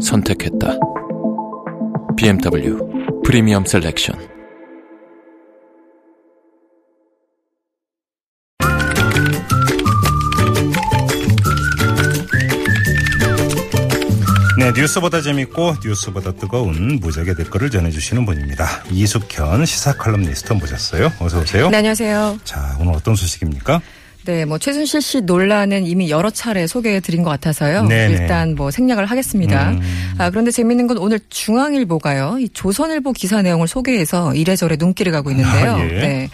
선택했다. BMW 프리미엄 셀렉션. 네, 뉴스보다 재밌고 뉴스보다 뜨거운 무적의 댓글을 전해주시는 분입니다. 이숙현 시사 칼럼니스트 모셨어요. 어서 오세요. 네, 안녕하세요. 자, 오늘 어떤 소식입니까? 네, 뭐 최순실 씨 논란은 이미 여러 차례 소개해 드린 것 같아서요. 네네. 일단 뭐 생략을 하겠습니다. 음. 아, 그런데 재밌는 건 오늘 중앙일보가요. 이 조선일보 기사 내용을 소개해서 이래저래 눈길을 가고 있는데요. 아, 예. 네.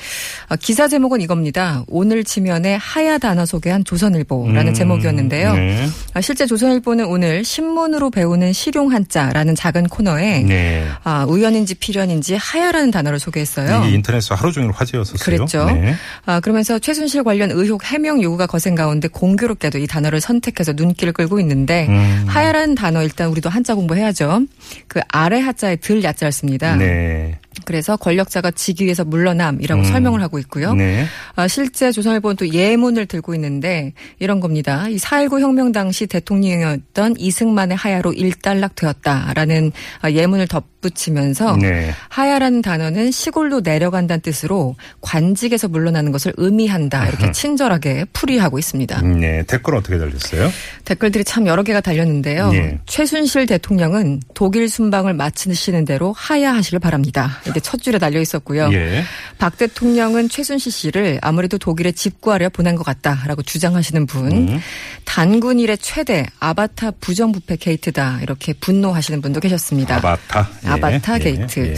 아, 기사 제목은 이겁니다. 오늘 지면에 하야 단어 소개한 조선일보라는 음, 제목이었는데요. 네. 아, 실제 조선일보는 오늘 신문으로 배우는 실용 한자라는 작은 코너에 네. 아, 우연인지 필연인지 하야라는 단어를 소개했어요. 이게 인터넷에서 하루 종일 화제였었어요. 그랬죠. 네. 아, 그러면서 최순실 관련 의혹 해명 요구가 거센 가운데 공교롭게도 이 단어를 선택해서 눈길을 끌고 있는데 음. 하야라는 단어 일단 우리도 한자 공부해야죠. 그 아래 하자에 들 야자를 씁니다. 네. 그래서 권력자가 직위에서 물러남이라고 음. 설명을 하고 있고요. 네. 아, 실제 조선일보는 또 예문을 들고 있는데 이런 겁니다. 이4.19 혁명 당시 대통령이었던 이승만의 하야로 일단락되었다라는 아, 예문을 덧붙이면서 네. 하야라는 단어는 시골로 내려간다는 뜻으로 관직에서 물러나는 것을 의미한다. 이렇게 친절하게 풀이하고 있습니다. 네. 댓글 어떻게 달렸어요? 댓글들이 참 여러 개가 달렸는데요. 예. 최순실 대통령은 독일 순방을 마치시는 대로 하야하시길 바랍니다. 이게 첫 줄에 달려 있었고요. 예. 박 대통령은 최순실 씨를 아무래도 독일에 집구하려 보낸 것 같다라고 주장하시는 분. 음. 단군 이래 최대 아바타 부정부패 게이트다. 이렇게 분노하시는 분도 계셨습니다. 아바타. 예. 아바타 예. 게이트.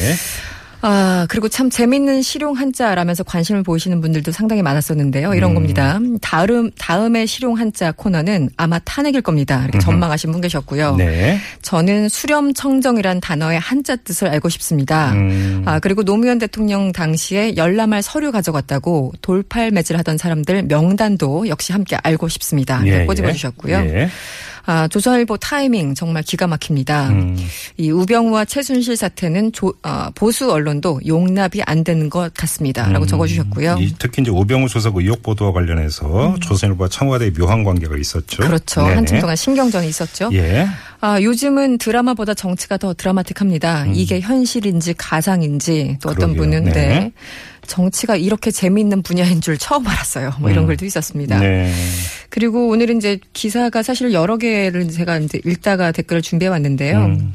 예. 아, 그리고 참 재밌는 실용 한자라면서 관심을 보이시는 분들도 상당히 많았었는데요. 이런 음. 겁니다. 다음, 다음에 실용 한자 코너는 아마 탄핵일 겁니다. 이렇게 전망하신 분 계셨고요. 네. 저는 수렴청정이란 단어의 한자 뜻을 알고 싶습니다. 음. 아, 그리고 노무현 대통령 당시에 열람할 서류 가져갔다고 돌팔매질 하던 사람들 명단도 역시 함께 알고 싶습니다. 예. 꼬집어 주셨고요. 예. 아, 조선일보 타이밍 정말 기가 막힙니다. 음. 이 우병우와 최순실 사태는 조- 어, 보수 언론도 용납이 안 되는 것 같습니다. 라고 적어주셨고요. 음. 이, 특히 이제 오병우 수석 의혹 보도와 관련해서 조선일보와 청와대의 묘한 관계가 있었죠. 음. 그렇죠. 네네. 한참 동안 신경전이 있었죠. 예. 아, 요즘은 드라마보다 정치가 더 드라마틱합니다. 이게 현실인지 가상인지 또 어떤 음. 그러게요. 분은 네. 네. 정치가 이렇게 재미있는 분야인 줄 처음 알았어요. 뭐 이런 글도 있었습니다. 네. 그리고 오늘은 이제 기사가 사실 여러 개를 제가 이제 읽다가 댓글을 준비해 왔는데요. 음.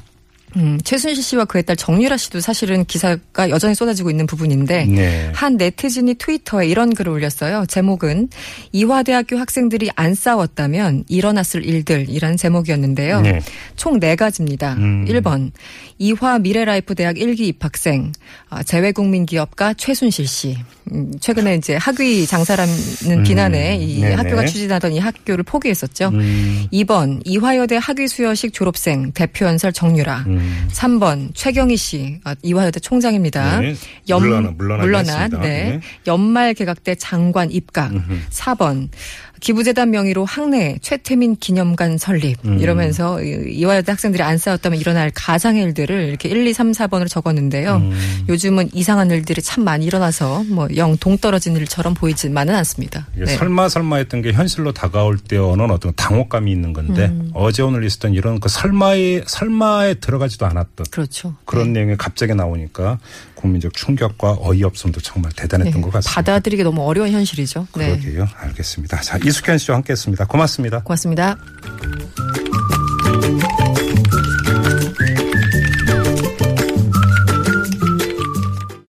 음, 최순실 씨와 그의 딸 정유라 씨도 사실은 기사가 여전히 쏟아지고 있는 부분인데 네. 한 네티즌이 트위터에 이런 글을 올렸어요. 제목은 이화대학교 학생들이 안 싸웠다면 일어났을 일들이라는 제목이었는데요. 네. 총네 가지입니다. 음. 1번 이화 미래라이프 대학 1기 입학생 아, 재외국민 기업가 최순실 씨. 음, 최근에 이제 학위 장사라는 비난에 이 음. 네네. 학교가 추진하던 이 학교를 포기했었죠. 음. 2번 이화여대 학위 수여식 졸업생 대표 연설 정유라. 음. 3번 최경희 씨 아, 이화여대 총장입니다. 네. 물러나- 물러나게 물러난 했습니다. 네. 네. 연말 개각 때 장관 입각. 4번 기부재단 명의로 학내 최태민 기념관 설립 음. 이러면서 이- 이화여대 학생들이 안 싸웠다면 일어날 가상의 일들을 이렇게 1, 2, 3, 4번으로 적었는데요. 음. 요즘은 이상한 일들이 참 많이 일어나서 뭐영 동떨어진 일처럼 보이지만은 않습니다. 네. 설마 설마 했던 게 현실로 다가올 때 오는 어떤 당혹감이 있는 건데 음. 어제 오늘 있었던 이런 그 설마에 설마에 들어가지도 않았던 그렇죠. 그런 내용이 갑자기 나오니까 국민적 충격과 어이없음도 정말 대단했던 것 같습니다. 네. 받아들이기 너무 어려운 현실이죠. 네. 그러게요. 알겠습니다. 자, 이숙현 씨와 함께했습니다. 고맙습니다. 고맙습니다.